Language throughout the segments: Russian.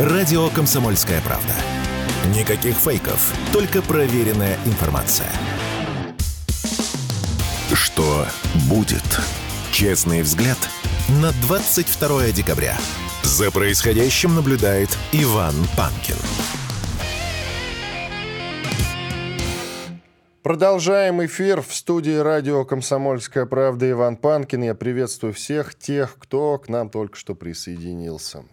Радио «Комсомольская правда». Никаких фейков, только проверенная информация. Что будет? Честный взгляд на 22 декабря. За происходящим наблюдает Иван Панкин. Продолжаем эфир в студии радио «Комсомольская правда» Иван Панкин. Я приветствую всех тех, кто к нам только что присоединился.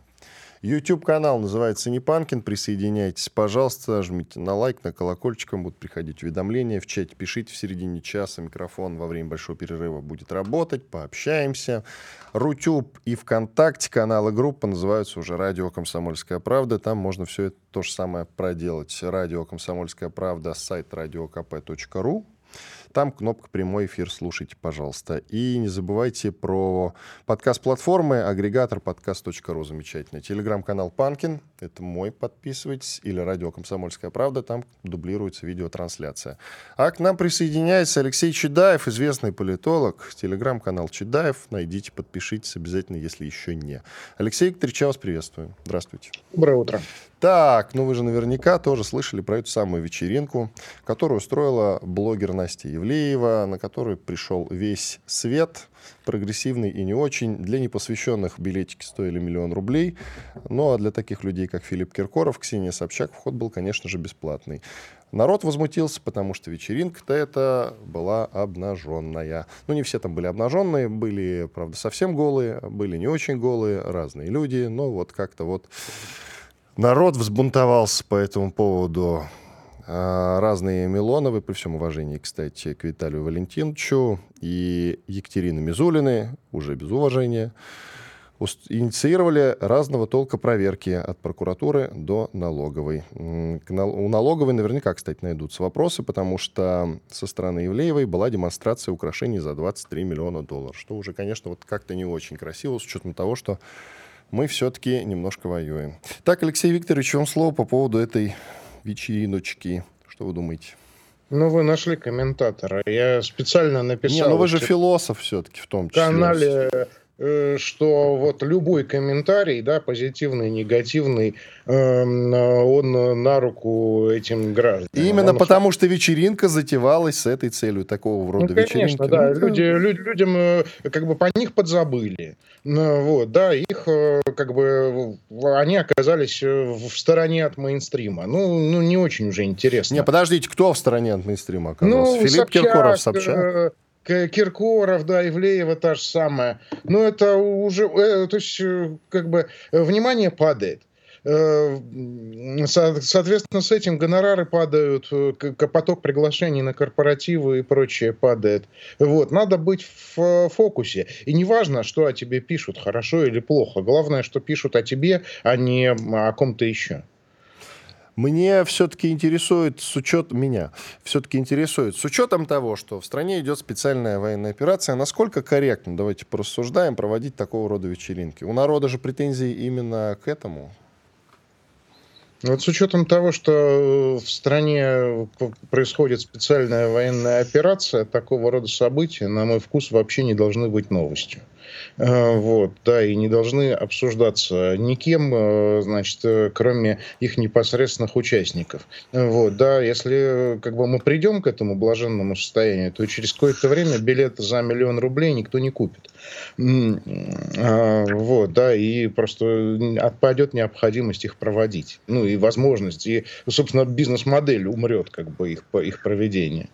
YouTube-канал называется Непанкин. Присоединяйтесь, пожалуйста, жмите на лайк, на колокольчик, будут приходить уведомления. В чате пишите в середине часа. Микрофон во время большого перерыва будет работать. Пообщаемся. Рутюб и ВКонтакте каналы группы называются уже «Радио Комсомольская правда». Там можно все это то же самое проделать. «Радио Комсомольская правда», сайт radiokp.ru. Там кнопка «Прямой эфир». Слушайте, пожалуйста. И не забывайте про подкаст-платформы, агрегатор подкаст.ру. Замечательно. Телеграм-канал «Панкин». Это мой, подписывайтесь. Или радио «Комсомольская правда». Там дублируется видеотрансляция. А к нам присоединяется Алексей Чедаев, известный политолог. Телеграм-канал Чедаев. Найдите, подпишитесь обязательно, если еще не. Алексей Викторович, я вас приветствую. Здравствуйте. Доброе утро. Так, ну вы же наверняка тоже слышали про эту самую вечеринку, которую устроила блогер Настя Евлеева, на которую пришел весь свет, прогрессивный и не очень. Для непосвященных билетики стоили миллион рублей, ну а для таких людей, как Филипп Киркоров, Ксения Собчак, вход был, конечно же, бесплатный. Народ возмутился, потому что вечеринка-то эта была обнаженная. Ну, не все там были обнаженные, были, правда, совсем голые, были не очень голые, разные люди, но вот как-то вот Народ взбунтовался по этому поводу. А, разные Милоновы, при всем уважении, кстати, к Виталию Валентиновичу и Екатерины Мизулины, уже без уважения, инициировали разного толка проверки от прокуратуры до налоговой. У налоговой наверняка, кстати, найдутся вопросы, потому что со стороны Евлеевой была демонстрация украшений за 23 миллиона долларов, что уже, конечно, вот как-то не очень красиво, с учетом того, что мы все-таки немножко воюем. Так, Алексей Викторович, вам слово по поводу этой вечериночки. Что вы думаете? Ну, вы нашли комментатора. Я специально написал... Не, ну вы же философ все-таки в том числе. В канале что вот любой комментарий, да, позитивный, негативный, эм, он на руку этим гражданам. Именно он... потому, что вечеринка затевалась с этой целью, такого рода ну, конечно, вечеринки. да, ну, люди, люди, людям э, как бы по них подзабыли, ну, вот, да, их э, как бы, они оказались в стороне от мейнстрима, ну, ну не очень уже интересно. Не, подождите, кто в стороне от мейнстрима оказался? Ну, Филипп Собчак, Киркоров, Собчак? Киркоров, да, Ивлеева та же самая. Но это уже, э, то есть, э, как бы, внимание падает. Э, соответственно, с этим гонорары падают, поток приглашений на корпоративы и прочее падает. Вот. Надо быть в фокусе. И не важно, что о тебе пишут, хорошо или плохо. Главное, что пишут о тебе, а не о ком-то еще. Мне все-таки интересует, с учетом меня, все-таки интересует, с учетом того, что в стране идет специальная военная операция, насколько корректно, давайте порассуждаем, проводить такого рода вечеринки? У народа же претензии именно к этому. Вот с учетом того, что в стране происходит специальная военная операция, такого рода события, на мой вкус, вообще не должны быть новостью. Э, вот, да, и не должны обсуждаться никем, э, значит, э, кроме их непосредственных участников. Вот, да, если как бы мы придем к этому блаженному состоянию, то через какое-то время билет за миллион рублей никто не купит. Вот, да, и просто отпадет необходимость их проводить. Ну, и возможность, и, собственно, бизнес-модель умрет, как бы, их, их проведение.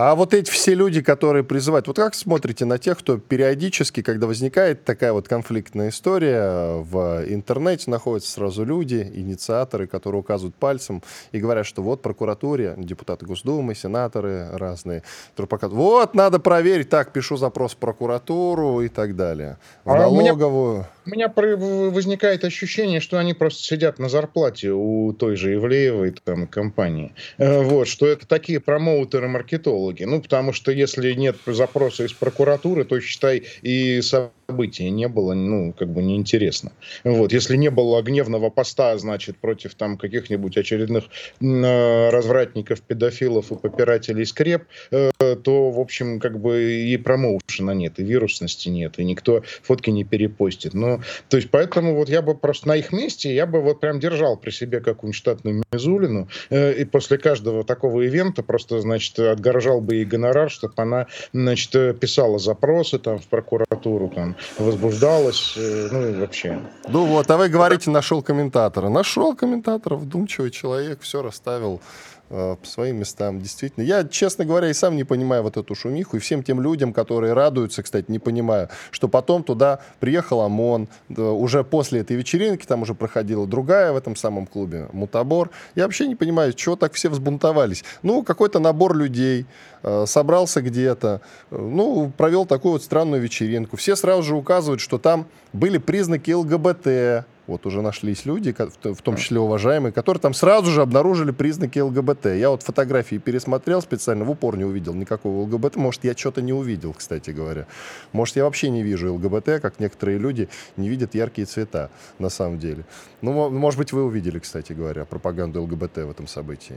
А вот эти все люди, которые призывают, вот как смотрите на тех, кто периодически, когда возникает такая вот конфликтная история, в интернете находятся сразу люди, инициаторы, которые указывают пальцем и говорят, что вот прокуратуре, депутаты Госдумы, сенаторы разные, которые показывают, вот, надо проверить, так, пишу запрос в прокуратуру и так далее, в а налоговую. Меня у меня возникает ощущение, что они просто сидят на зарплате у той же Ивлеевой там, компании. Э, вот, что это такие промоутеры-маркетологи. Ну, потому что если нет запроса из прокуратуры, то, считай, и события не было, ну, как бы неинтересно. Вот, если не было гневного поста, значит, против там каких-нибудь очередных э, развратников, педофилов и попирателей скреп, э, то, в общем, как бы и промоушена нет, и вирусности нет, и никто фотки не перепостит. Но То есть, поэтому вот я бы просто на их месте, я бы вот прям держал при себе какую-нибудь штатную Мизулину, э, и после каждого такого ивента просто, значит, отгорожал бы ей гонорар, чтобы она, значит, э, писала запросы там в прокуратуру, там, возбуждалась, э, ну и вообще. Ну вот, а вы говорите, нашел комментатора. Нашел комментатора, вдумчивый человек, все расставил по своим местам. Действительно. Я, честно говоря, и сам не понимаю вот эту шумиху. И всем тем людям, которые радуются, кстати, не понимаю, что потом туда приехал ОМОН. Уже после этой вечеринки там уже проходила другая в этом самом клубе, Мутабор. Я вообще не понимаю, чего так все взбунтовались. Ну, какой-то набор людей э, собрался где-то, э, ну, провел такую вот странную вечеринку. Все сразу же указывают, что там были признаки ЛГБТ, вот уже нашлись люди, в том числе уважаемые, которые там сразу же обнаружили признаки ЛГБТ. Я вот фотографии пересмотрел специально, в упор не увидел никакого ЛГБТ. Может, я что-то не увидел, кстати говоря. Может, я вообще не вижу ЛГБТ, как некоторые люди не видят яркие цвета на самом деле. Ну, может быть, вы увидели, кстати говоря, пропаганду ЛГБТ в этом событии.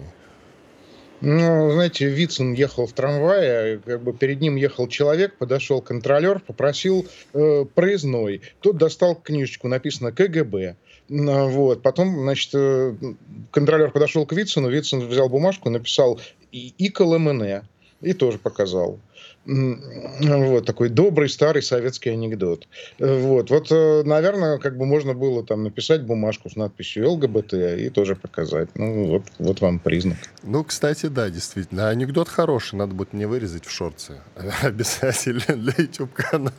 Ну, знаете, Вицин ехал в трамвае, как бы перед ним ехал человек, подошел контролер, попросил э, проездной. Тот достал книжечку, написано КГБ. Вот. Потом, значит, э, контролер подошел к Вицину, Вицин взял бумажку, написал ИКЛМН и тоже показал. Вот такой добрый старый советский анекдот. Вот, вот, э, наверное, как бы можно было там написать бумажку с надписью ЛГБТ и тоже показать. Ну, вот, вот вам признак. Ну, кстати, да, действительно. Анекдот хороший, надо будет мне вырезать в шорты. Обязательно для YouTube-канала.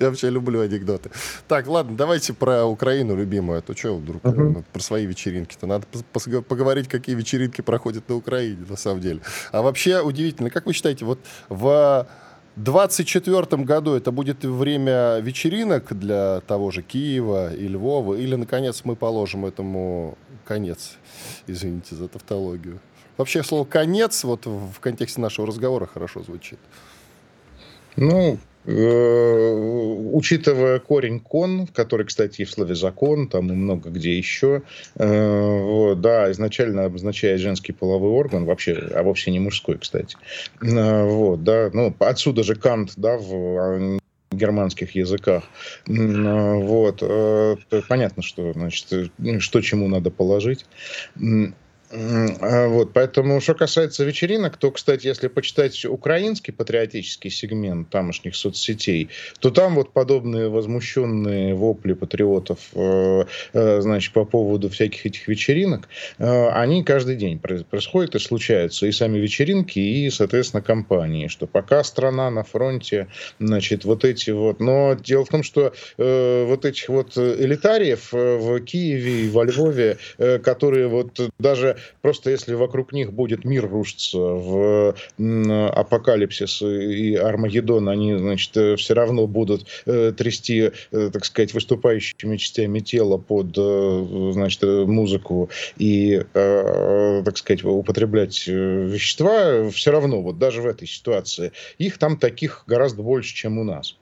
Я вообще люблю анекдоты. Так, ладно, давайте про Украину любимую. А то что вдруг uh-huh. про свои вечеринки-то? Надо поговорить, какие вечеринки проходят на Украине, на самом деле. А вообще удивительно, как вы считаете, вот в 2024 году это будет время вечеринок для того же Киева и Львова, или, наконец, мы положим этому конец? Извините за тавтологию. Вообще слово «конец» вот в контексте нашего разговора хорошо звучит. Ну, учитывая корень кон, который, кстати, и в слове закон, там и много где еще, э, вот, да, изначально обозначает женский половой орган, вообще, а вовсе не мужской, кстати. Э, вот, да, ну, отсюда же Кант, да, в а, германских языках. Вот. Понятно, что, значит, что чему надо положить. А, вот, поэтому, что касается вечеринок, то, кстати, если почитать украинский патриотический сегмент тамошних соцсетей, то там вот подобные возмущенные вопли патриотов, э, э, значит, по поводу всяких этих вечеринок, э, они каждый день происходят и случаются. И сами вечеринки, и, соответственно, компании, что пока страна на фронте, значит, вот эти вот... Но дело в том, что вот этих вот элитариев в Киеве и во Львове, которые вот даже Просто если вокруг них будет мир рушиться в апокалипсис и Армагеддон, они, значит, э, все равно будут э, трясти, э, так сказать, выступающими частями тела под, значит, музыку и, так сказать, употреблять вещества, все равно, вот даже в этой ситуации, их там таких гораздо больше, чем у нас.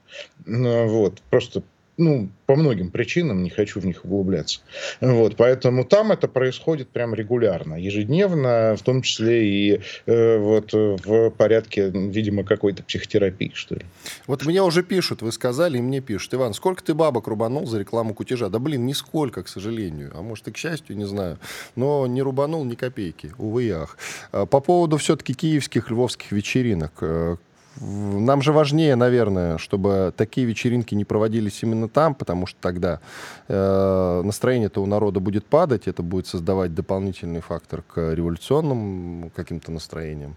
Вот, просто ну, по многим причинам, не хочу в них углубляться. Вот, поэтому там это происходит прям регулярно, ежедневно, в том числе и э, вот в порядке, видимо, какой-то психотерапии, что ли. Вот мне уже пишут, вы сказали, и мне пишут, Иван, сколько ты бабок рубанул за рекламу кутежа? Да, блин, нисколько, к сожалению. А может и к счастью, не знаю. Но не рубанул ни копейки, увы и ах. А по поводу все-таки киевских, львовских вечеринок. Нам же важнее, наверное, чтобы такие вечеринки не проводились именно там, потому что тогда э, настроение-то у народа будет падать, это будет создавать дополнительный фактор к революционным каким-то настроениям.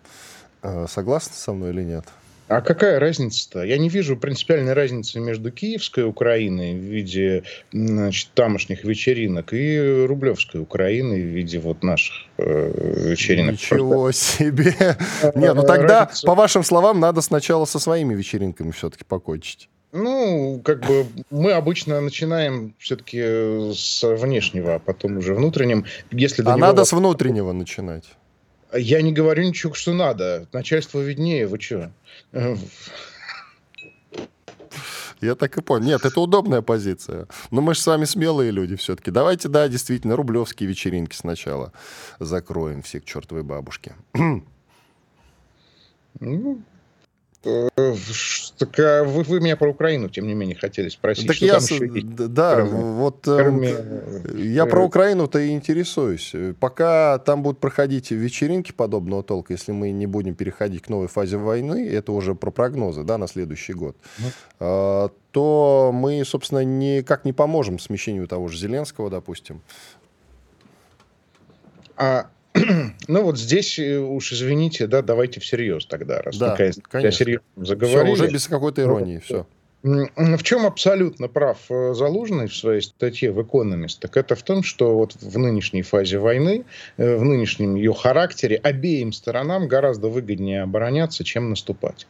Э, согласны со мной или нет? А какая разница-то? Я не вижу принципиальной разницы между киевской Украиной в виде значит, тамошних вечеринок и рублевской Украиной в виде вот наших э, вечеринок. Ничего себе! Не, ну тогда, по вашим словам, надо сначала со своими вечеринками все-таки покончить. Ну, как бы мы обычно начинаем все-таки с внешнего, а потом уже внутренним. Если а надо с внутреннего начинать. Я не говорю ничего, что надо. Начальство виднее, вы что? Я так и понял. Нет, это удобная позиция. Но мы же с вами смелые люди все-таки. Давайте, да, действительно, рублевские вечеринки сначала закроем все к чертовой бабушке. Ну, так, а вы, вы меня про Украину, тем не менее, хотели спросить. Так я, с... да, кроме, вот э, кроме... я про Украину-то и интересуюсь. Пока там будут проходить вечеринки подобного толка, если мы не будем переходить к новой фазе войны, это уже про прогнозы, да, на следующий год, mm. то мы, собственно, никак не поможем смещению того же Зеленского, допустим. А ну вот здесь э, уж извините, да, давайте всерьез тогда, раз да, такая, конечно. серьезно заговорили. Все, уже без какой-то иронии, вот. все. В чем абсолютно прав э, Залужный в своей статье в Economist, так это в том, что вот в нынешней фазе войны, э, в нынешнем ее характере обеим сторонам гораздо выгоднее обороняться, чем наступать.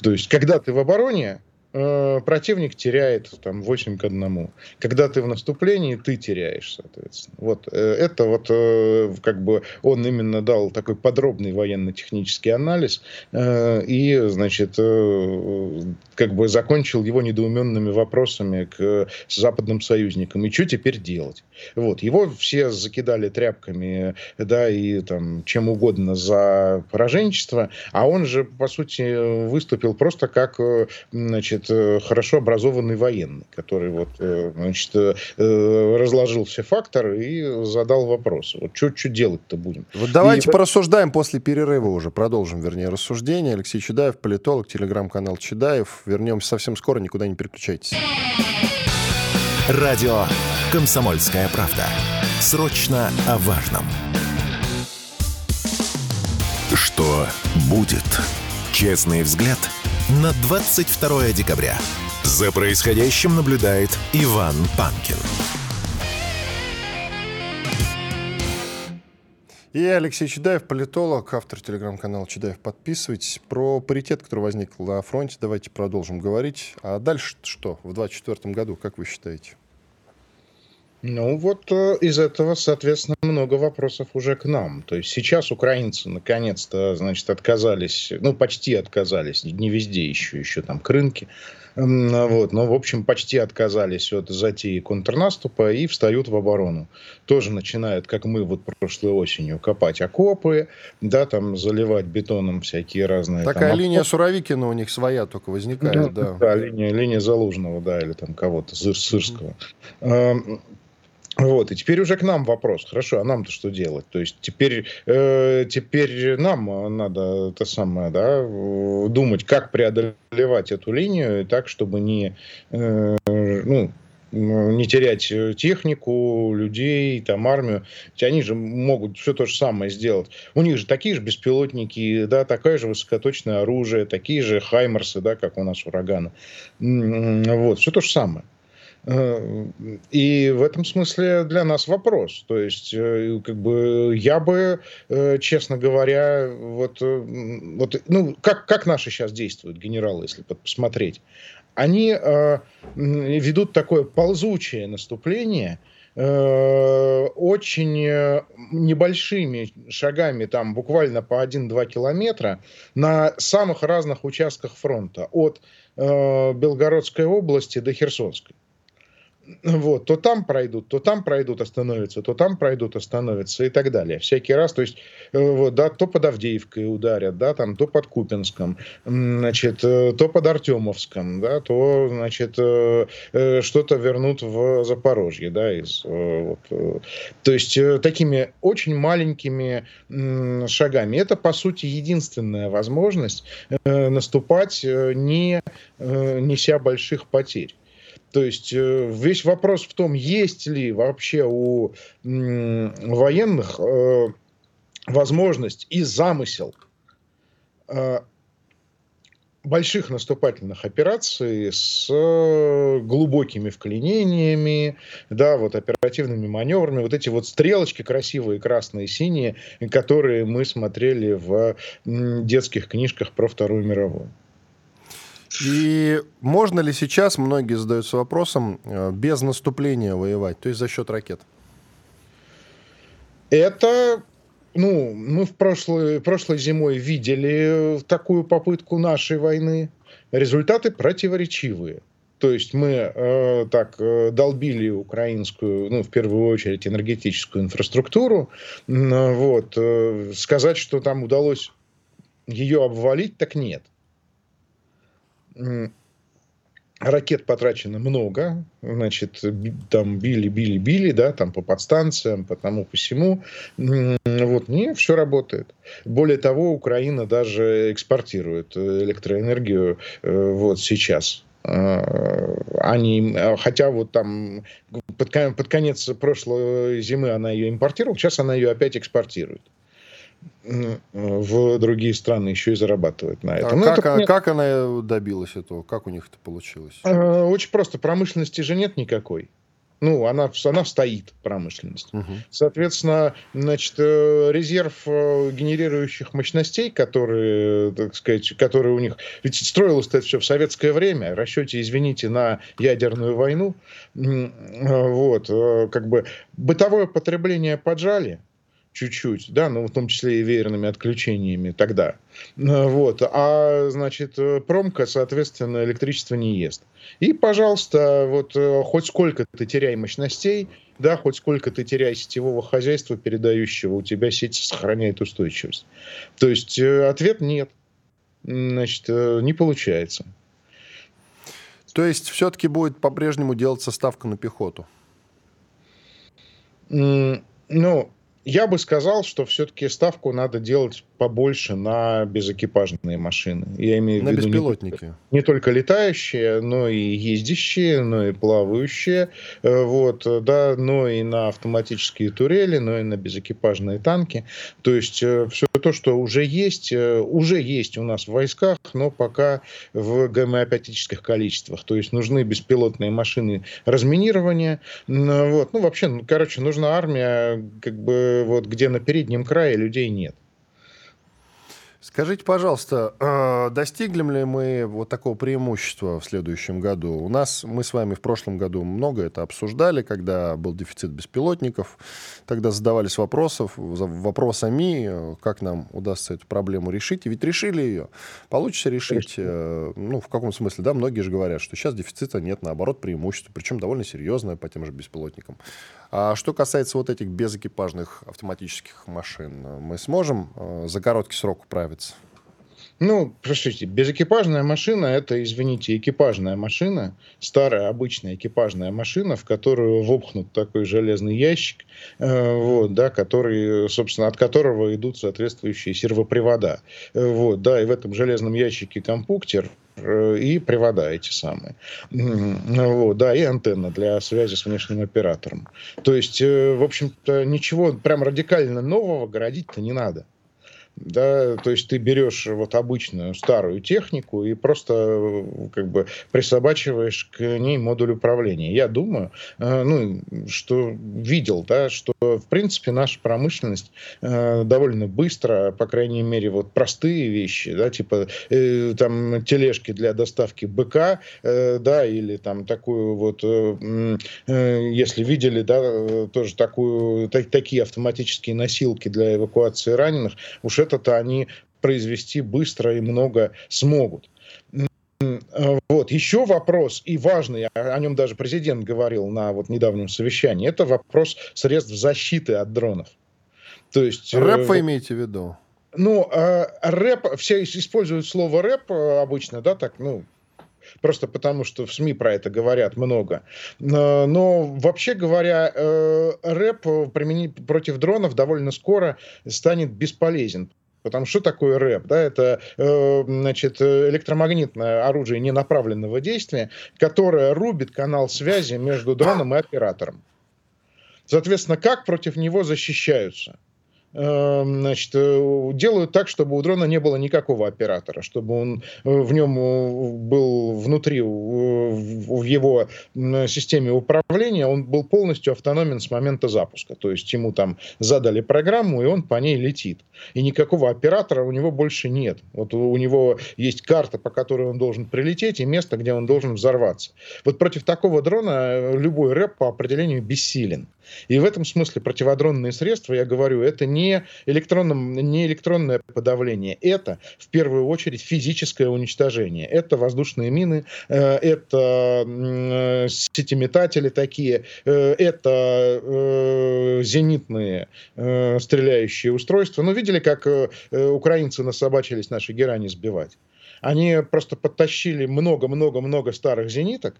То есть, когда ты в обороне, Э, противник теряет там 8 к 1. Когда ты в наступлении, ты теряешь, соответственно. Вот э, это вот э, как бы он именно дал такой подробный военно-технический анализ и, значит, как бы закончил его недоуменными вопросами к западным союзникам. И что теперь делать? Вот. Его все закидали тряпками, да, и там чем угодно за пораженчество, а он же, по сути, выступил просто как, значит, значит, э, хорошо образованный военный, который вот, э, значит, э, разложил все факторы и задал вопрос. Вот что делать-то будем? Вот давайте и... порассуждаем после перерыва уже, продолжим, вернее, рассуждение. Алексей Чудаев, политолог, телеграм-канал Чудаев. Вернемся совсем скоро, никуда не переключайтесь. Радио «Комсомольская правда». Срочно о важном. Что будет? Честный взгляд – на 22 декабря. За происходящим наблюдает Иван Панкин. И Алексей Чудаев, политолог, автор телеграм-канала Чудаев. Подписывайтесь. Про паритет, который возник на фронте, давайте продолжим говорить. А дальше что в 2024 году, как вы считаете? Ну вот э, из этого, соответственно, много вопросов уже к нам. То есть сейчас украинцы наконец-то, значит, отказались, ну почти отказались, не везде еще, еще там к рынке, вот, но в общем почти отказались от затеи контрнаступа и встают в оборону. Тоже начинают, как мы вот прошлой осенью, копать окопы, да, там заливать бетоном всякие разные. Такая там, линия Суровикина у них своя только возникает, да. Да, да линия, линия Залужного, да, или там кого-то, Сырского. Mm-hmm. Вот, и теперь уже к нам вопрос. Хорошо, а нам-то что делать? То есть теперь, э, теперь нам надо это самое, да, думать, как преодолевать эту линию так, чтобы не, э, ну, не терять технику, людей, там, армию. Ведь они же могут все то же самое сделать. У них же такие же беспилотники, да, такое же высокоточное оружие, такие же хаймерсы, да, как у нас ураганы. Вот, все то же самое. Э, и в этом смысле для нас вопрос. То есть, э, как бы я бы, э, честно говоря, вот, вот ну, как, как наши сейчас действуют генералы, если посмотреть? Они э, ведут такое ползучее наступление, очень небольшими шагами, там буквально по 1-2 километра, на самых разных участках фронта, от э, Белгородской области до Херсонской вот, то там пройдут, то там пройдут, остановятся, то там пройдут, остановятся и так далее. Всякий раз, то есть, э, вот, да, то под Авдеевкой ударят, да, там, то под Купинском, значит, э, то под Артемовском, да, то, значит, э, что-то вернут в Запорожье, да, из, вот, то есть, такими очень маленькими шагами. Это, по сути, единственная возможность наступать, не неся больших потерь. То есть э, весь вопрос в том, есть ли вообще у военных э, возможность и замысел э, больших наступательных операций с глубокими вклинениями, да, вот оперативными маневрами, вот эти вот стрелочки красивые, красные, синие, которые мы смотрели в детских книжках про Вторую мировую. И можно ли сейчас, многие задаются вопросом, э, без наступления воевать, то есть за счет ракет? Это ну, мы в прошлой, прошлой зимой видели такую попытку нашей войны. Результаты противоречивые. То есть мы э, так э, долбили украинскую, ну, в первую очередь, энергетическую инфраструктуру. Э, вот, э, сказать, что там удалось ее обвалить, так нет ракет потрачено много, значит, там били, били, били, да, там по подстанциям, по тому, по всему. Вот, не, все работает. Более того, Украина даже экспортирует электроэнергию э, вот сейчас. А, они, хотя вот там под, под конец прошлой зимы она ее импортировала, сейчас она ее опять экспортирует в другие страны еще и зарабатывает на этом. А ну, как, это, как она добилась этого? Как у них это получилось? А, очень просто. Промышленности же нет никакой. Ну, она, она стоит, промышленность. Угу. Соответственно, значит, э, резерв э, генерирующих мощностей, которые, так сказать, которые у них... Ведь строилось это все в советское время, расчете, извините, на ядерную войну. Вот, э, как бы бытовое потребление поджали, чуть-чуть, да, ну, в том числе и веерными отключениями тогда. Э, вот. А, значит, э, промка, соответственно, электричество не ест. И, пожалуйста, вот э, хоть сколько ты теряй мощностей, да, хоть сколько ты теряй сетевого хозяйства передающего, у тебя сеть сохраняет устойчивость. То есть ответ нет. Значит, не получается. То есть все-таки будет по-прежнему делаться ставка на пехоту? Ну, я бы сказал, что все-таки ставку надо делать побольше на безэкипажные машины. Я имею на в виду беспилотники. Не, не только летающие, но и ездящие, но и плавающие, э, вот, да, но и на автоматические турели, но и на безэкипажные танки. То есть э, все то, что уже есть, э, уже есть у нас в войсках, но пока в гомеопатических количествах. То есть нужны беспилотные машины разминирования. Вот. Ну, вообще, короче, нужна армия, как бы, вот, где на переднем крае людей нет. Скажите, пожалуйста, а, достигли ли мы вот такого преимущества в следующем году? У нас, мы с вами в прошлом году много это обсуждали, когда был дефицит беспилотников. Тогда задавались вопросов, вопросами, как нам удастся эту проблему решить. И ведь решили ее. Получится решить. Э, ну, в каком смысле, да, многие же говорят, что сейчас дефицита нет, наоборот, преимущество, причем довольно серьезное по тем же беспилотникам. А что касается вот этих безэкипажных автоматических машин, мы сможем э, за короткий срок управиться? Ну, простите, безэкипажная машина – это, извините, экипажная машина, старая обычная экипажная машина, в которую вопхнут такой железный ящик, э, вот, да, который, собственно, от которого идут соответствующие сервопривода. Э, вот, да, и в этом железном ящике компуктер, Э, и привода эти самые. Вот, да, и антенна для связи с внешним оператором. То есть, э, в общем-то, ничего прям радикально нового городить-то не надо да, то есть ты берешь вот обычную старую технику и просто как бы присобачиваешь к ней модуль управления. Я думаю, э, ну, что видел, да, что в принципе наша промышленность э, довольно быстро, по крайней мере, вот простые вещи, да, типа э, там тележки для доставки БК, да, или там такую вот, если видели, да, тоже такую, так, такие автоматические носилки для эвакуации раненых, уж это-то они произвести быстро и много смогут. Вот. Еще вопрос, и важный, о нем даже президент говорил на вот недавнем совещании, это вопрос средств защиты от дронов. То есть, рэп вы имеете в виду? Ну, э, рэп, все используют слово рэп э, обычно, да, так, ну, просто потому что в СМИ про это говорят много. Но вообще говоря, э, рэп применить против дронов довольно скоро станет бесполезен. Потому что такое рэп? Да, это э, значит, электромагнитное оружие ненаправленного действия, которое рубит канал связи между дроном и оператором. Соответственно, как против него защищаются? Эм, значит, э, делают так, чтобы у дрона не было никакого оператора, чтобы он э, в нем э, был внутри, в его системе управления, он был полностью автономен с момента запуска. То есть ему там задали программу, и он по ней летит. И никакого оператора у него больше нет. Вот у него есть карта, по которой он должен прилететь, и место, где он должен взорваться. Вот против такого дрона любой рэп по определению бессилен. И в этом смысле противодронные средства, я говорю, это не не, электронном, не электронное подавление. Это, в первую очередь, физическое уничтожение. Это воздушные мины, э, это э, сетиметатели такие, э, это зенитные стреляющие устройства. Ну, видели, как украинцы насобачились наши герани сбивать? Они просто подтащили много-много-много старых зениток,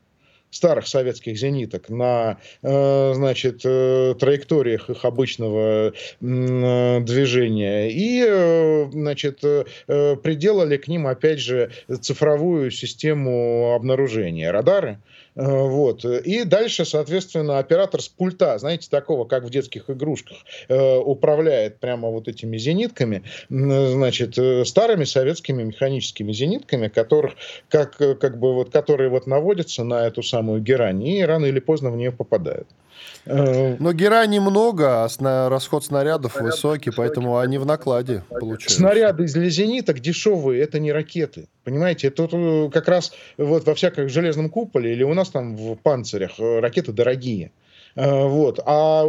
старых советских зениток на, э, значит, э, траекториях их обычного э, движения и, значит, приделали к ним, опять же, цифровую систему обнаружения. Радары, вот. И дальше, соответственно, оператор с пульта, знаете, такого, как в детских игрушках, э, управляет прямо вот этими зенитками, значит, э, старыми советскими механическими зенитками, которых, как, как бы вот, которые вот наводятся на эту самую герань и рано или поздно в нее попадают. Но герани много, а расход снарядов Снаряд высокий, высокий, поэтому они в накладе получаются. Снаряды для зениток дешевые, это не ракеты. Понимаете, это тут как раз вот во всяком железном куполе или у нас там в панцирях э, ракеты дорогие. Э, вот. А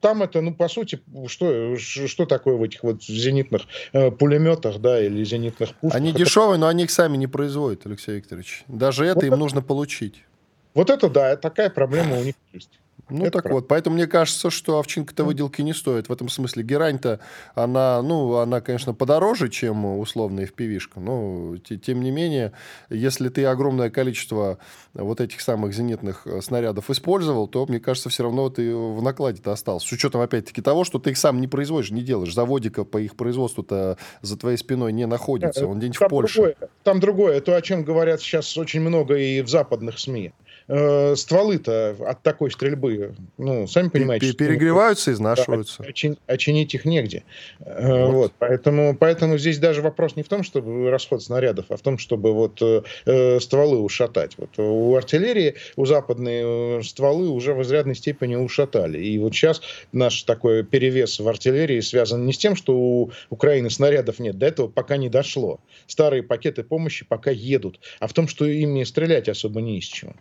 там это, ну, по сути, что, что такое в этих вот зенитных э, пулеметах, да, или зенитных пушках? Они дешевые, но они их сами не производят, Алексей Викторович. Даже это вот им это, нужно получить. Вот это да, такая проблема у них есть. Ну это так правда. вот, поэтому мне кажется, что овчинка-то выделки не стоит. В этом смысле герань-то, она, ну, она, конечно, подороже, чем условная FPV-шка, но тем не менее, если ты огромное количество вот этих самых зенитных э, снарядов использовал, то, мне кажется, все равно ты в накладе-то остался. С учетом, опять-таки, того, что ты их сам не производишь, не делаешь. Заводика по их производству-то за твоей спиной не находится, он где-нибудь в Польше. Другое, там другое, то, о чем говорят сейчас очень много и в западных СМИ э, стволы-то от такой стрельбы, ну, сами понимаете... Перегреваются, что, изнашиваются. Да, очин, очинить их негде. Э, вот. вот. Поэтому, поэтому здесь даже вопрос не в том, чтобы расход снарядов, а в том, чтобы вот э, стволы ушатать. Вот у артиллерии, у западной э, стволы уже в изрядной степени ушатали. И вот сейчас наш такой перевес в артиллерии связан не с тем, что у Украины снарядов нет, до этого пока не дошло. Старые пакеты помощи пока едут, а в том, что ими стрелять особо не из чего.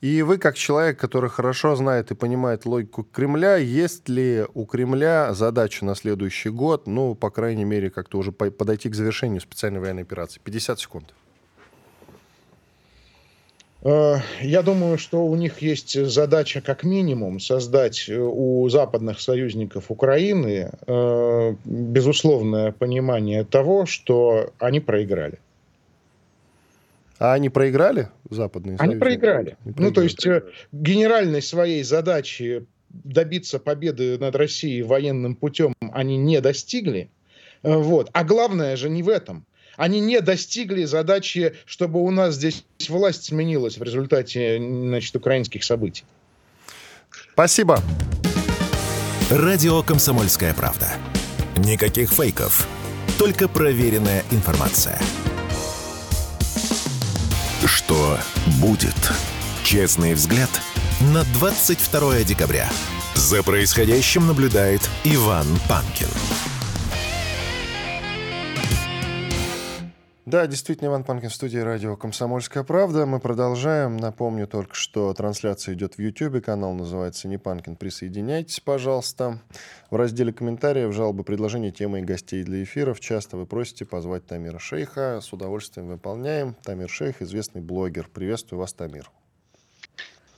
И вы, как человек, который хорошо знает и понимает логику Кремля, есть ли у Кремля задача на следующий год, ну, по крайней мере, как-то уже подойти к завершению специальной военной операции? 50 секунд. Э, я думаю, что у них есть задача как минимум создать э, у западных союзников Украины э, безусловное понимание того, что они проиграли. А они проиграли западные? Они проиграли. проиграли. Ну, то есть э, генеральной своей задачи добиться победы над Россией военным путем они не достигли. Э, вот. А главное же не в этом. Они не достигли задачи, чтобы у нас здесь власть сменилась в результате значит, украинских событий. Спасибо. Радио «Комсомольская правда». Никаких фейков, только проверенная информация. Что будет? Честный взгляд на 22 декабря. За происходящим наблюдает Иван Панкин. Да, действительно, Иван Панкин в студии радио «Комсомольская правда». Мы продолжаем. Напомню только, что трансляция идет в YouTube. Канал называется «Не Панкин». Присоединяйтесь, пожалуйста. В разделе комментариев, жалобы, предложения, темы и гостей для эфиров часто вы просите позвать Тамира Шейха. С удовольствием выполняем. Тамир Шейх, известный блогер. Приветствую вас, Тамир.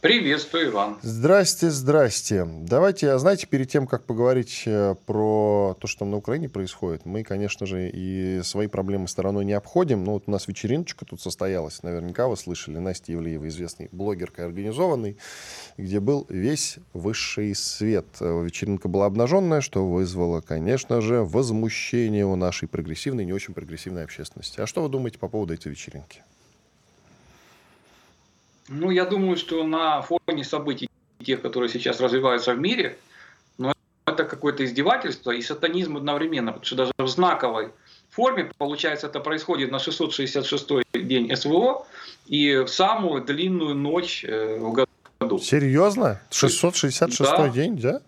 Приветствую, Иван. Здрасте, здрасте. Давайте, а знаете, перед тем, как поговорить э, про то, что там на Украине происходит, мы, конечно же, и свои проблемы стороной не обходим. Ну, вот у нас вечериночка тут состоялась, наверняка вы слышали, Настя Евлеева, известный блогерка организованный, где был весь высший свет. Вечеринка была обнаженная, что вызвало, конечно же, возмущение у нашей прогрессивной, не очень прогрессивной общественности. А что вы думаете по поводу этой вечеринки? Ну, я думаю, что на фоне событий, тех, которые сейчас развиваются в мире, ну, это какое-то издевательство и сатанизм одновременно, потому что даже в знаковой форме, получается, это происходит на 666-й день СВО и в самую длинную ночь э, в году. Серьезно? 666 да. день, да?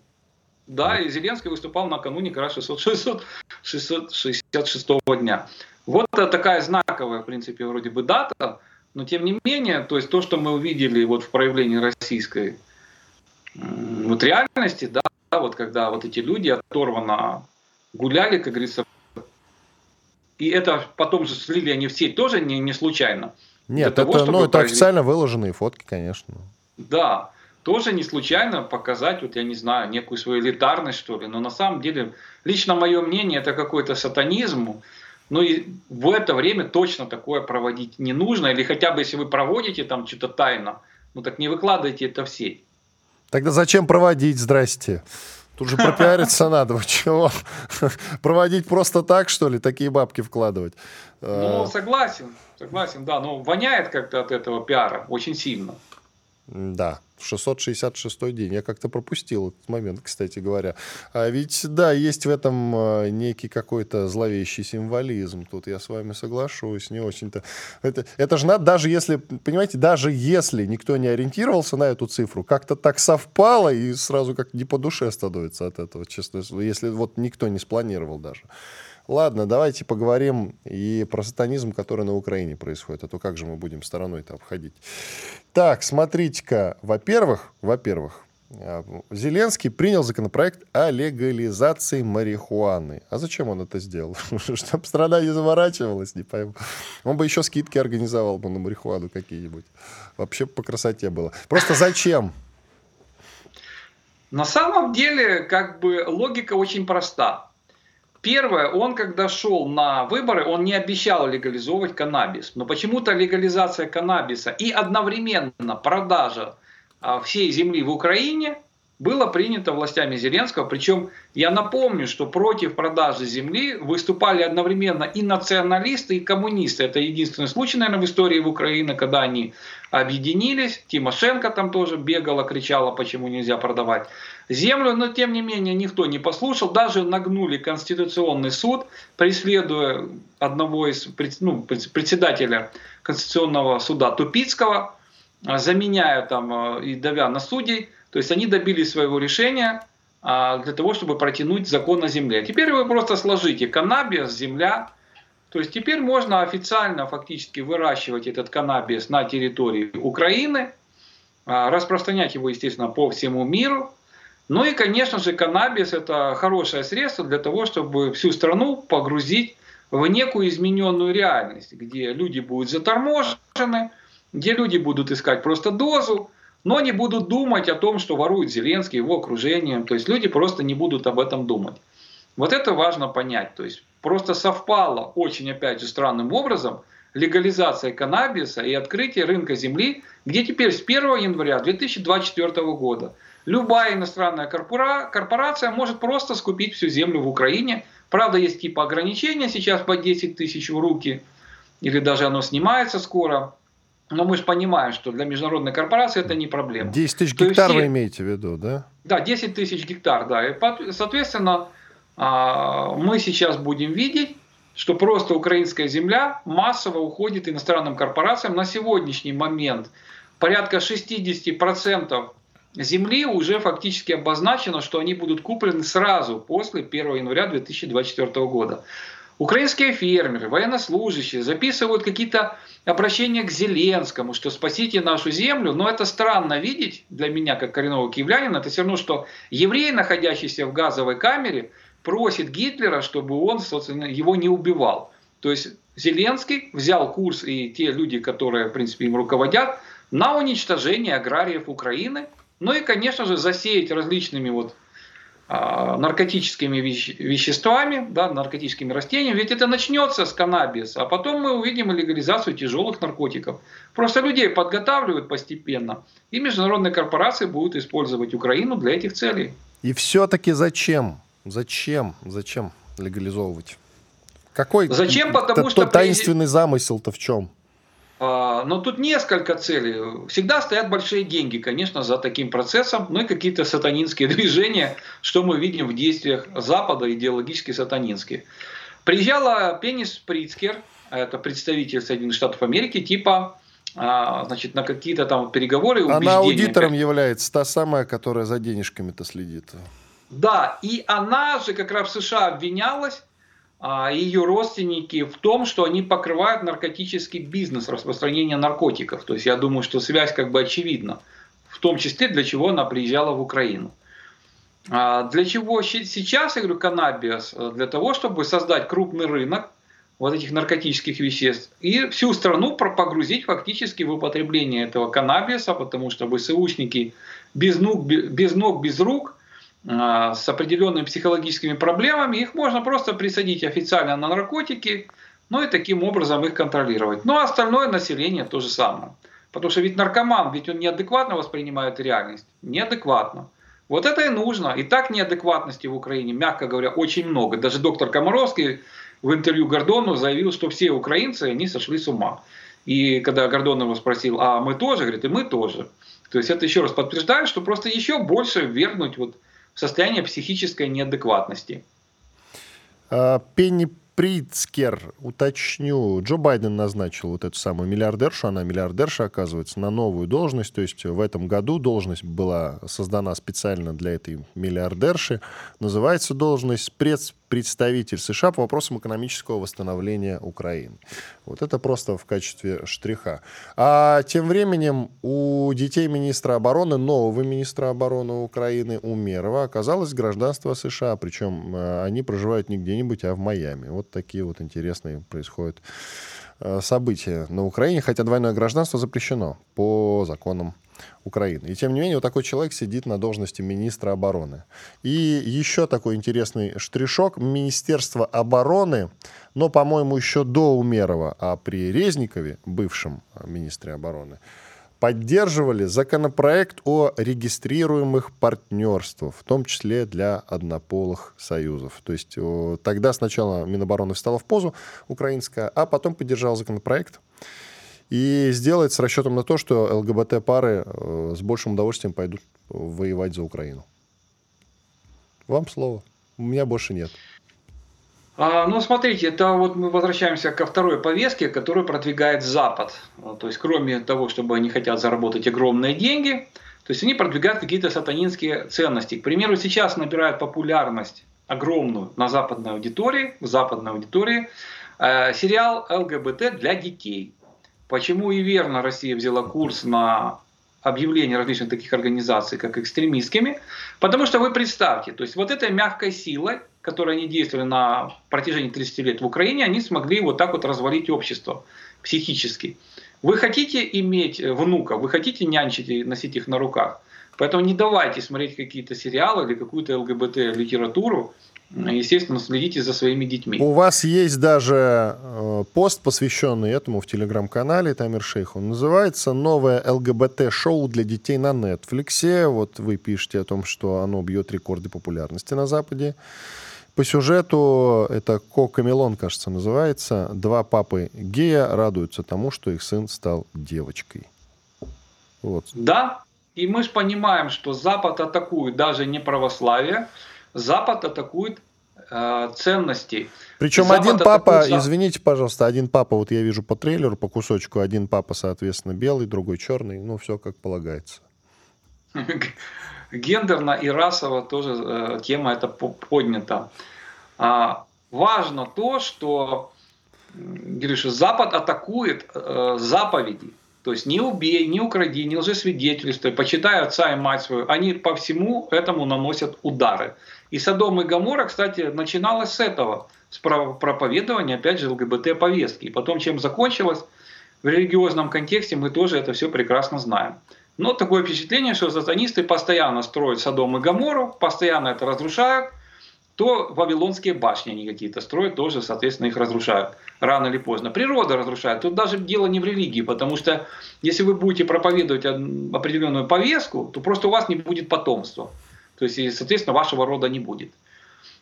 Да, и Зеленский выступал накануне как раз 600, 666 дня. Вот такая знаковая, в принципе, вроде бы дата, но тем не менее, то есть то, что мы увидели вот в проявлении российской вот реальности, да, вот когда вот эти люди оторвано гуляли, как говорится. И это потом же слили они в сеть тоже не, не случайно. Нет, это, того, ну, это произвести... официально выложенные фотки, конечно. Да, тоже не случайно показать, вот я не знаю, некую свою элитарность, что ли. Но на самом деле, лично мое мнение, это какой-то сатанизм. Ну и в это время точно такое проводить не нужно. Или хотя бы если вы проводите там что-то тайно, ну так не выкладывайте это в сеть. Тогда зачем проводить, здрасте? Тут же пропиариться надо, вы чего? Проводить просто так, что ли, такие бабки вкладывать? Ну, а. согласен, согласен, да, но воняет как-то от этого пиара очень сильно. Да, 666 день. Я как-то пропустил этот момент, кстати говоря. А ведь, да, есть в этом а, некий какой-то зловещий символизм. Тут я с вами соглашусь, не очень-то. Это, это же надо, даже если, понимаете, даже если никто не ориентировался на эту цифру, как-то так совпало и сразу как не по душе становится от этого, честно. Если вот никто не спланировал даже. Ладно, давайте поговорим и про сатанизм, который на Украине происходит. А то как же мы будем стороной это обходить? Так, смотрите-ка. Во-первых, во-первых, а, Зеленский принял законопроект о легализации марихуаны. А зачем он это сделал? Чтобы страна не заворачивалась, не пойму. Он бы еще скидки организовал бы на марихуану какие-нибудь. Вообще по красоте было. Просто зачем? На самом деле, как бы логика очень проста. Первое, он когда шел на выборы, он не обещал легализовывать каннабис. Но почему-то легализация каннабиса и одновременно продажа а, всей земли в Украине было принято властями Зеленского. Причем я напомню, что против продажи земли выступали одновременно и националисты, и коммунисты. Это единственный случай, наверное, в истории в Украине, когда они объединились. Тимошенко там тоже бегала, кричала, почему нельзя продавать землю, но тем не менее никто не послушал. Даже нагнули Конституционный суд, преследуя одного из ну, председателя Конституционного суда Тупицкого, заменяя там и давя на судей. То есть они добились своего решения а, для того, чтобы протянуть закон о земле. Теперь вы просто сложите каннабис, земля. То есть теперь можно официально фактически выращивать этот каннабис на территории Украины, а, распространять его, естественно, по всему миру. Ну и, конечно же, каннабис – это хорошее средство для того, чтобы всю страну погрузить в некую измененную реальность, где люди будут заторможены, где люди будут искать просто дозу, но не будут думать о том, что ворует Зеленский, его окружением. То есть люди просто не будут об этом думать. Вот это важно понять. То есть просто совпало очень, опять же, странным образом легализация каннабиса и открытие рынка земли, где теперь с 1 января 2024 года любая иностранная корпорация может просто скупить всю землю в Украине. Правда, есть типа ограничения сейчас по 10 тысяч в руки, или даже оно снимается скоро. Но мы же понимаем, что для международной корпорации это не проблема. 10 тысяч гектар все... вы имеете в виду, да? Да, 10 тысяч гектар, да. И, соответственно, а, мы сейчас будем видеть, что просто украинская земля массово уходит иностранным корпорациям. На сегодняшний момент порядка 60% земли уже фактически обозначено, что они будут куплены сразу после 1 января 2024 года. Украинские фермеры, военнослужащие записывают какие-то обращения к Зеленскому, что спасите нашу землю. Но это странно видеть для меня, как коренного киевлянина. Это все равно, что еврей, находящийся в газовой камере, просит Гитлера, чтобы он, собственно, его не убивал. То есть Зеленский взял курс и те люди, которые, в принципе, им руководят, на уничтожение аграриев Украины. Ну и, конечно же, засеять различными вот а, наркотическими веще, веществами, да, наркотическими растениями, ведь это начнется с каннабиса, а потом мы увидим легализацию тяжелых наркотиков. Просто людей подготавливают постепенно, и международные корпорации будут использовать Украину для этих целей. И все-таки зачем? Зачем? Зачем легализовывать? Какой Зачем? Потому что таинственный замысел-то в чем? А, но тут несколько целей. Всегда стоят большие деньги, конечно, за таким процессом, ну и какие-то сатанинские движения, что мы видим в действиях Запада, идеологически сатанинские. Приезжала Пенис Прицкер, это представитель Соединенных Штатов Америки, типа а, значит, на какие-то там переговоры. Она аудитором является, та самая, которая за денежками-то следит. Да, и она же как раз в США обвинялась, а, ее родственники в том, что они покрывают наркотический бизнес, распространение наркотиков. То есть я думаю, что связь как бы очевидна. В том числе, для чего она приезжала в Украину. А для чего сейчас, я говорю, каннабис? Для того, чтобы создать крупный рынок вот этих наркотических веществ и всю страну погрузить фактически в употребление этого каннабиса, потому что ВСУшники без ног, без, ног, без рук, с определенными психологическими проблемами, их можно просто присадить официально на наркотики, ну и таким образом их контролировать. Ну а остальное население то же самое. Потому что ведь наркоман, ведь он неадекватно воспринимает реальность. Неадекватно. Вот это и нужно. И так неадекватности в Украине, мягко говоря, очень много. Даже доктор Комаровский в интервью Гордону заявил, что все украинцы, они сошли с ума. И когда Гордон его спросил, а мы тоже, говорит, и мы тоже. То есть это еще раз подтверждает, что просто еще больше вернуть вот состояние психической неадекватности. А, Пенни Прицкер, уточню, Джо Байден назначил вот эту самую миллиардершу, она миллиардерша, оказывается, на новую должность, то есть в этом году должность была создана специально для этой миллиардерши, называется должность пресс представитель США по вопросам экономического восстановления Украины. Вот это просто в качестве штриха. А тем временем у детей министра обороны, нового министра обороны Украины Умерова, оказалось гражданство США, причем э, они проживают не где-нибудь, а в Майами. Вот такие вот интересные происходят э, события на Украине, хотя двойное гражданство запрещено по законам Украины. И тем не менее, вот такой человек сидит на должности министра обороны. И еще такой интересный штришок. Министерство обороны, но, по-моему, еще до Умерова, а при Резникове, бывшем министре обороны, поддерживали законопроект о регистрируемых партнерствах, в том числе для однополых союзов. То есть тогда сначала Минобороны встала в позу украинская, а потом поддержал законопроект, и сделает с расчетом на то, что ЛГБТ-пары э, с большим удовольствием пойдут воевать за Украину. Вам слово. У меня больше нет. А, ну, смотрите, это вот мы возвращаемся ко второй повестке, которую продвигает Запад. А, то есть, кроме того, чтобы они хотят заработать огромные деньги, то есть они продвигают какие-то сатанинские ценности. К примеру, сейчас набирает популярность огромную на западной аудитории, в западной аудитории, э, сериал ЛГБТ для детей. Почему и верно Россия взяла курс на объявление различных таких организаций, как экстремистскими? Потому что вы представьте, то есть вот этой мягкой силой, которой они действовали на протяжении 30 лет в Украине, они смогли вот так вот развалить общество психически. Вы хотите иметь внуков, вы хотите нянчить и носить их на руках. Поэтому не давайте смотреть какие-то сериалы или какую-то ЛГБТ-литературу, естественно, следите за своими детьми. У вас есть даже э, пост, посвященный этому в телеграм-канале Тамир Шейх. Он называется «Новое ЛГБТ-шоу для детей на Нетфликсе». Вот вы пишете о том, что оно бьет рекорды популярности на Западе. По сюжету это Кокамелон, кажется, называется. Два папы гея радуются тому, что их сын стал девочкой. Вот. Да, и мы же понимаем, что Запад атакует даже не православие, Запад атакует э, ценности. Причем Запад один папа, атакует... извините, пожалуйста, один папа, вот я вижу по трейлеру, по кусочку, один папа, соответственно, белый, другой черный, ну, все как полагается. Гендерно и расово тоже э, тема эта поднята. А, важно то, что, Гриша, Запад атакует э, заповеди. То есть не убей, не укради, не лжесвидетельствуй, почитай отца и мать свою. Они по всему этому наносят удары. И Содом и Гамора, кстати, начиналось с этого, с проповедования, опять же, ЛГБТ-повестки. И потом, чем закончилось, в религиозном контексте мы тоже это все прекрасно знаем. Но такое впечатление, что сатанисты постоянно строят Содом и Гамору, постоянно это разрушают, то вавилонские башни они какие-то строят, тоже, соответственно, их разрушают рано или поздно. Природа разрушает. Тут даже дело не в религии, потому что если вы будете проповедовать определенную повестку, то просто у вас не будет потомства. То есть, и, соответственно, вашего рода не будет.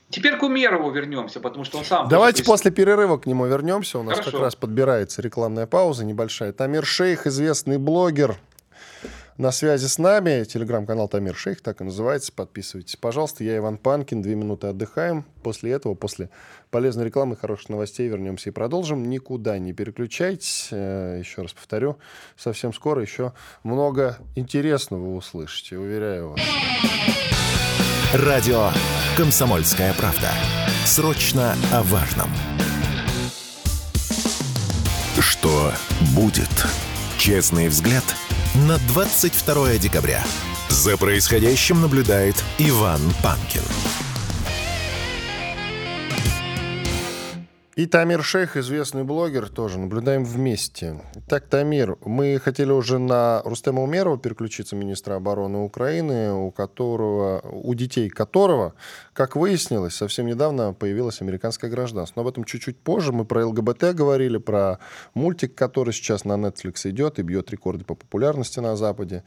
Теперь к Умерову вернемся, потому что он сам... Давайте после перерыва к нему вернемся. У нас Хорошо. как раз подбирается рекламная пауза небольшая. Тамир Шейх, известный блогер, на связи с нами. Телеграм-канал Тамир Шейх, так и называется. Подписывайтесь, пожалуйста. Я Иван Панкин. Две минуты отдыхаем. После этого, после полезной рекламы хороших новостей вернемся и продолжим. Никуда не переключайтесь. Э, еще раз повторю, совсем скоро еще много интересного услышите, уверяю вас. Радио «Комсомольская правда». Срочно о важном. Что будет? Честный взгляд на 22 декабря. За происходящим наблюдает Иван Панкин. И Тамир Шейх, известный блогер, тоже наблюдаем вместе. Так, Тамир, мы хотели уже на Рустема Умерова переключиться, министра обороны Украины, у которого, у детей которого, как выяснилось, совсем недавно появилось американское гражданство. Но об этом чуть-чуть позже. Мы про ЛГБТ говорили, про мультик, который сейчас на Netflix идет и бьет рекорды по популярности на Западе.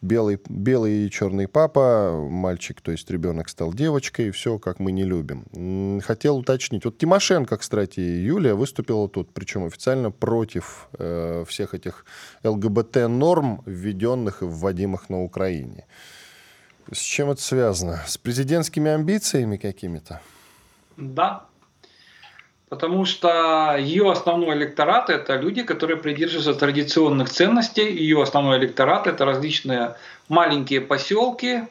Белый, белый и черный папа, мальчик, то есть ребенок стал девочкой, все как мы не любим. Хотел уточнить. Вот Тимошенко, кстати, Юлия выступила тут, причем официально против э, всех этих ЛГБТ-норм, введенных и вводимых на Украине. С чем это связано? С президентскими амбициями какими-то? Да. Потому что ее основной электорат – это люди, которые придерживаются традиционных ценностей. Ее основной электорат – это различные маленькие поселки,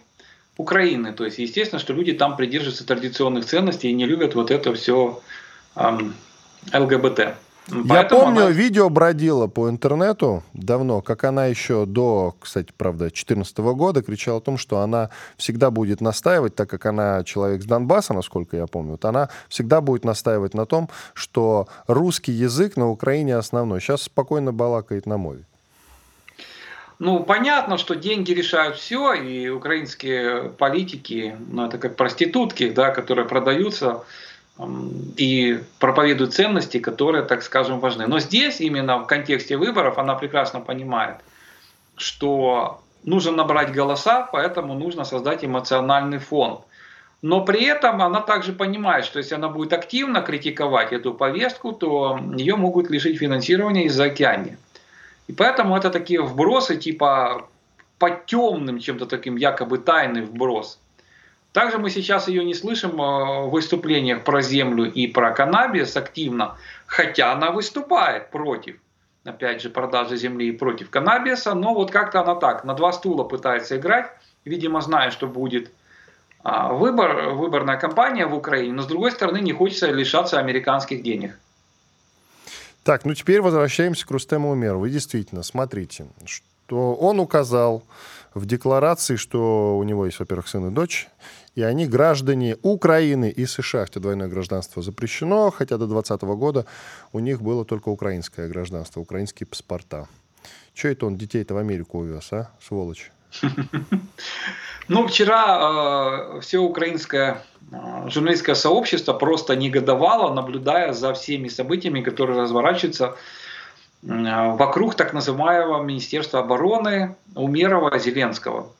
Украины. То есть, естественно, что люди там придерживаются традиционных ценностей и не любят вот это все ЛГБТ. Поэтому Я помню, она... видео бродило по интернету давно, как она еще до, кстати, правда, 2014 года кричала о том, что она всегда будет настаивать, так как она человек с Донбасса, насколько я помню, вот она всегда будет настаивать на том, что русский язык на Украине основной. Сейчас спокойно балакает на мове. Ну, понятно, что деньги решают все, и украинские политики, ну, это как проститутки, да, которые продаются и проповедует ценности, которые, так скажем, важны. Но здесь, именно в контексте выборов, она прекрасно понимает, что нужно набрать голоса, поэтому нужно создать эмоциональный фон. Но при этом она также понимает, что если она будет активно критиковать эту повестку, то ее могут лишить финансирования из-за океана. И поэтому это такие вбросы типа по темным чем-то таким якобы тайный вброс. Также мы сейчас ее не слышим э, в выступлениях про землю и про каннабис активно, хотя она выступает против, опять же, продажи земли и против каннабиса, но вот как-то она так, на два стула пытается играть, видимо, зная, что будет а, выбор, выборная кампания в Украине, но с другой стороны не хочется лишаться американских денег. Так, ну теперь возвращаемся к Рустему Умерову. И действительно, смотрите, что он указал в декларации, что у него есть, во-первых, сын и дочь, и они граждане Украины и США, хотя двойное гражданство запрещено, хотя до 2020 года у них было только украинское гражданство, украинские паспорта. Че это он детей-то в Америку увез, а, сволочь? Ну, вчера э, все украинское э, журналистское сообщество просто негодовало, наблюдая за всеми событиями, которые разворачиваются э, вокруг так называемого Министерства обороны Умерова Зеленского.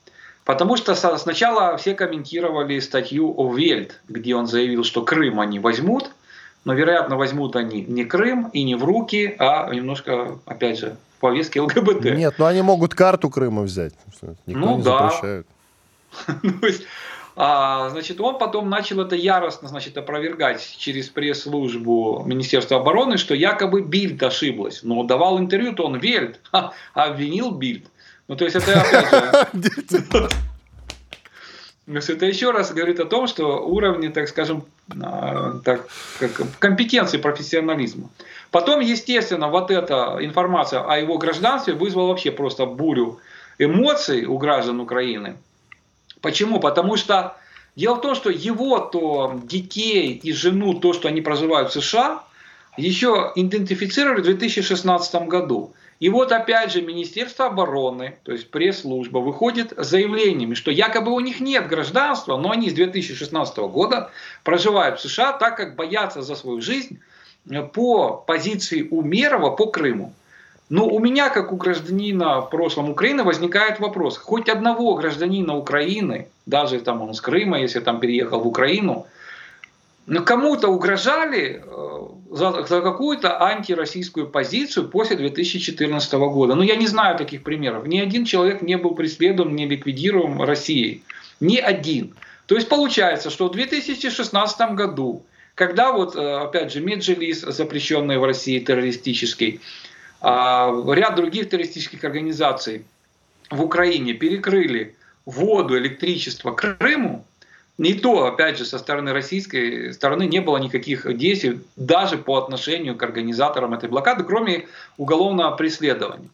Потому что сначала все комментировали статью о Вельт, где он заявил, что Крым они возьмут, но, вероятно, возьмут они не Крым и не в руки, а немножко, опять же, в повестке ЛГБТ. Нет, но они могут карту Крыма взять. Никто ну не да. запрещает. А, значит, он потом начал это яростно значит, опровергать через пресс-службу Министерства обороны, что якобы Бильд ошиблась. Но давал интервью-то он Вельт, а обвинил Бильд. Ну, то есть это опять же... То есть это еще раз говорит о том, что уровни, так скажем, а, так, как, компетенции профессионализма. Потом, естественно, вот эта информация о его гражданстве вызвала вообще просто бурю эмоций у граждан Украины. Почему? Потому что дело в том, что его то детей и жену, то, что они проживают в США, еще идентифицировали в 2016 году. И вот опять же Министерство обороны, то есть пресс-служба, выходит с заявлениями, что якобы у них нет гражданства, но они с 2016 года проживают в США, так как боятся за свою жизнь по позиции Умерова по Крыму. Но у меня, как у гражданина в прошлом Украины, возникает вопрос. Хоть одного гражданина Украины, даже там он с Крыма, если там переехал в Украину, но кому-то угрожали э, за, за какую-то антироссийскую позицию после 2014 года. Ну, я не знаю таких примеров. Ни один человек не был преследован, не ликвидирован Россией. Ни один. То есть получается, что в 2016 году, когда вот, э, опять же, Меджелис, запрещенный в России террористический, а, ряд других террористических организаций в Украине перекрыли воду, электричество Крыму, не то, опять же, со стороны российской стороны не было никаких действий даже по отношению к организаторам этой блокады, кроме уголовного преследования.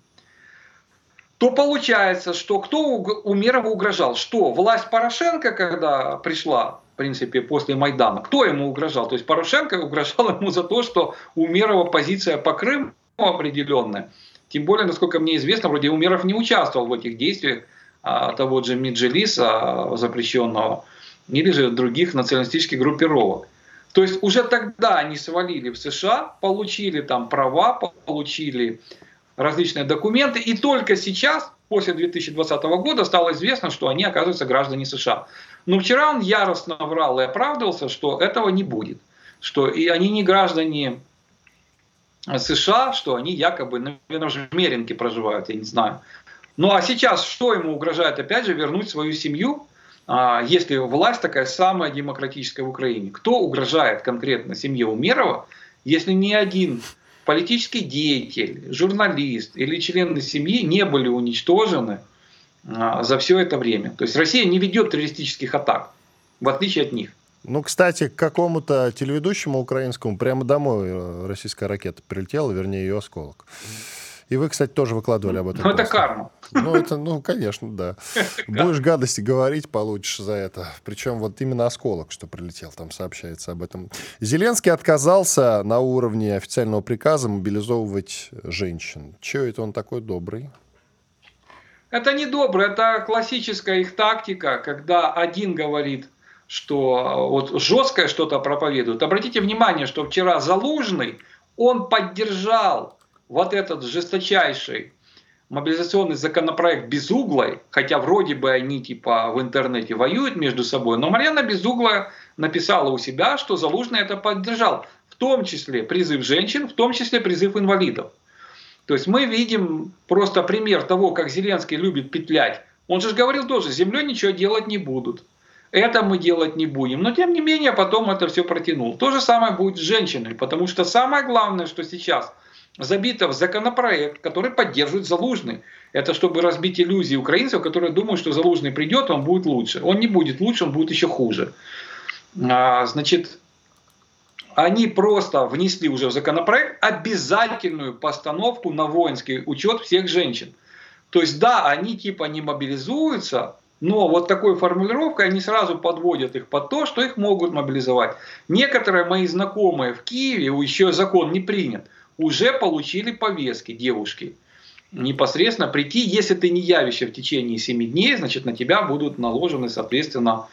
то получается, что кто Умерова угрожал? Что? Власть Порошенко, когда пришла, в принципе, после Майдана, кто ему угрожал? То есть Порошенко угрожал ему за то, что Умерова позиция по Крыму определенная. Тем более, насколько мне известно, вроде Умеров не участвовал в этих действиях а, того же Миджелиса запрещенного или же других националистических группировок. То есть уже тогда они свалили в США, получили там права, получили различные документы, и только сейчас, после 2020 года, стало известно, что они оказываются граждане США. Но вчера он яростно врал и оправдывался, что этого не будет, что и они не граждане США, что они якобы, наверное, в Меринке проживают, я не знаю. Ну а сейчас что ему угрожает? Опять же, вернуть свою семью, если власть такая самая демократическая в Украине. Кто угрожает конкретно семье Умерова, если ни один политический деятель, журналист или члены семьи не были уничтожены а, за все это время. То есть Россия не ведет террористических атак, в отличие от них. Ну, кстати, к какому-то телеведущему украинскому прямо домой э, российская ракета прилетела, вернее, ее осколок. И вы, кстати, тоже выкладывали об этом. Ну, это карма. Ну, это, ну, конечно, да. Будешь гадости говорить, получишь за это. Причем вот именно осколок, что прилетел, там сообщается об этом. Зеленский отказался на уровне официального приказа мобилизовывать женщин. Чего это он такой добрый? Это не добрый, это классическая их тактика, когда один говорит, что вот жесткое что-то проповедует. Обратите внимание, что вчера Залужный, он поддержал вот этот жесточайший мобилизационный законопроект Безуглой, хотя вроде бы они типа в интернете воюют между собой, но Марьяна Безугла написала у себя, что Залужный это поддержал, в том числе призыв женщин, в том числе призыв инвалидов. То есть мы видим просто пример того, как Зеленский любит петлять. Он же говорил тоже, землей ничего делать не будут. Это мы делать не будем. Но тем не менее потом это все протянул. То же самое будет с женщинами, потому что самое главное, что сейчас – забито в законопроект, который поддерживает Залужный. Это чтобы разбить иллюзии украинцев, которые думают, что Залужный придет, он будет лучше. Он не будет лучше, он будет еще хуже. А, значит, они просто внесли уже в законопроект обязательную постановку на воинский учет всех женщин. То есть, да, они типа не мобилизуются, но вот такой формулировкой они сразу подводят их под то, что их могут мобилизовать. Некоторые мои знакомые в Киеве, еще закон не принят – уже получили повестки девушки. Непосредственно прийти, если ты не явишься в течение 7 дней, значит на тебя будут наложены, соответственно,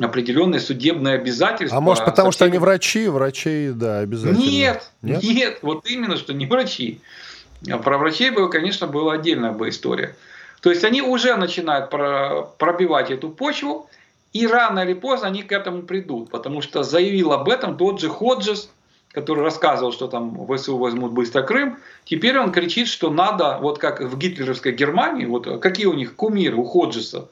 определенные судебные обязательства. А может потому, что они врачи, врачи, да, обязательно. Нет, нет, нет, вот именно, что не врачи. Про врачей бы, конечно, была отдельная бы история. То есть они уже начинают пробивать эту почву, и рано или поздно они к этому придут, потому что заявил об этом тот же Ходжес, который рассказывал, что там ВСУ возьмут быстро Крым, теперь он кричит, что надо, вот как в гитлеровской Германии, вот какие у них кумиры у Ходжеса,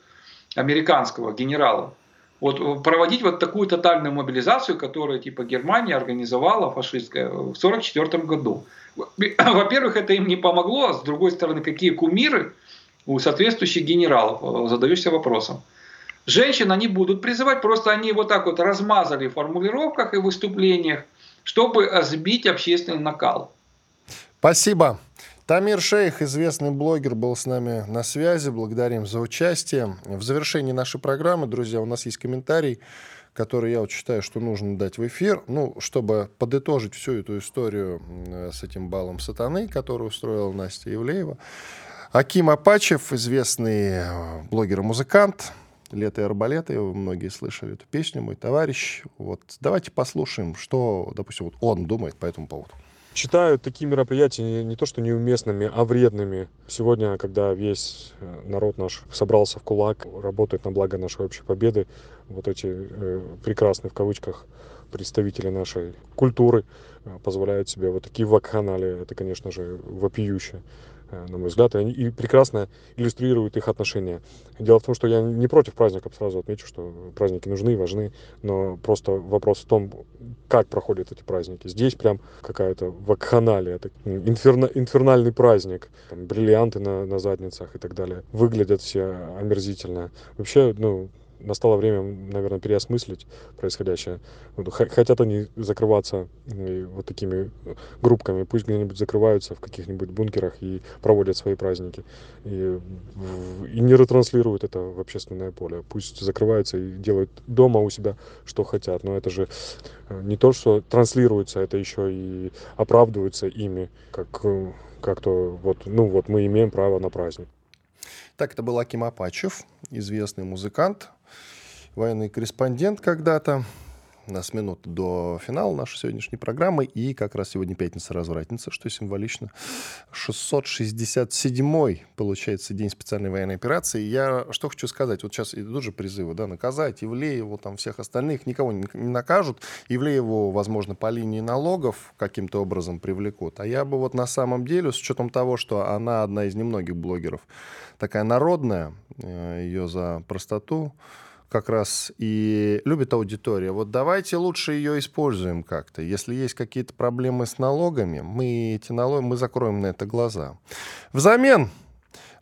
американского генерала, вот проводить вот такую тотальную мобилизацию, которую типа Германия организовала фашистская в 1944 году. Во-первых, это им не помогло, а с другой стороны, какие кумиры у соответствующих генералов, задаешься вопросом. Женщин они будут призывать, просто они вот так вот размазали в формулировках и выступлениях, чтобы сбить общественный накал. Спасибо. Тамир Шейх, известный блогер, был с нами на связи. Благодарим за участие. В завершении нашей программы, друзья, у нас есть комментарий, который я вот считаю, что нужно дать в эфир, ну, чтобы подытожить всю эту историю с этим балом сатаны, который устроила Настя Евлеева. Аким Апачев, известный э, блогер и музыкант, «Лето и арбалеты», многие слышали эту песню, мой товарищ. Вот давайте послушаем, что, допустим, вот он думает по этому поводу. Считаю такие мероприятия не, то что неуместными, а вредными. Сегодня, когда весь э, народ наш собрался в кулак, работает на благо нашей общей победы, вот эти э, прекрасные в кавычках представители нашей культуры э, позволяют себе вот такие вакханалии. Это, конечно же, вопиюще. Э, на мой взгляд, и, прекрасно иллюстрируют их отношения. Дело в том, что я не против праздников, сразу отмечу, что праздники нужны и важны, но просто вопрос в том, как проходят эти праздники. Здесь прям какая-то вакханалия, это инферна, инфернальный праздник, там, бриллианты на, на задницах и так далее. Выглядят все омерзительно. Вообще, ну, настало время, наверное, переосмыслить происходящее. Хотят они закрываться вот такими группками, пусть где-нибудь закрываются в каких-нибудь бункерах и проводят свои праздники. И, и не ретранслируют это в общественное поле. Пусть закрываются и делают дома у себя, что хотят. Но это же э, не то, что транслируется, это еще и оправдывается ими, как э, как-то вот, ну вот мы имеем право на праздник. Так, это был Аким Апачев, известный музыкант, военный корреспондент когда-то. У нас минута до финала нашей сегодняшней программы. И как раз сегодня пятница-развратница, что символично. 667-й, получается, день специальной военной операции. Я что хочу сказать. Вот сейчас идут же призывы, да, наказать Ивлееву, там, всех остальных. Никого не, не накажут. Ивлееву, возможно, по линии налогов каким-то образом привлекут. А я бы вот на самом деле, с учетом того, что она одна из немногих блогеров, такая народная, э, ее за простоту, как раз и любит аудитория. Вот давайте лучше ее используем как-то. Если есть какие-то проблемы с налогами, мы эти налоги, мы закроем на это глаза. Взамен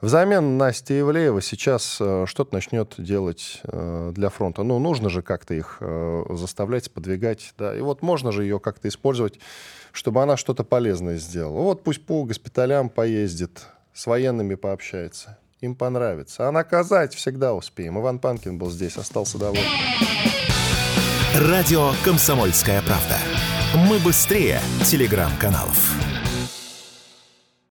Взамен Настя Ивлеева сейчас э, что-то начнет делать э, для фронта. Ну, нужно же как-то их э, заставлять, подвигать. Да. И вот можно же ее как-то использовать, чтобы она что-то полезное сделала. Вот пусть по госпиталям поездит, с военными пообщается им понравится. А наказать всегда успеем. Иван Панкин был здесь, остался доволен. Радио «Комсомольская правда». Мы быстрее телеграм-каналов.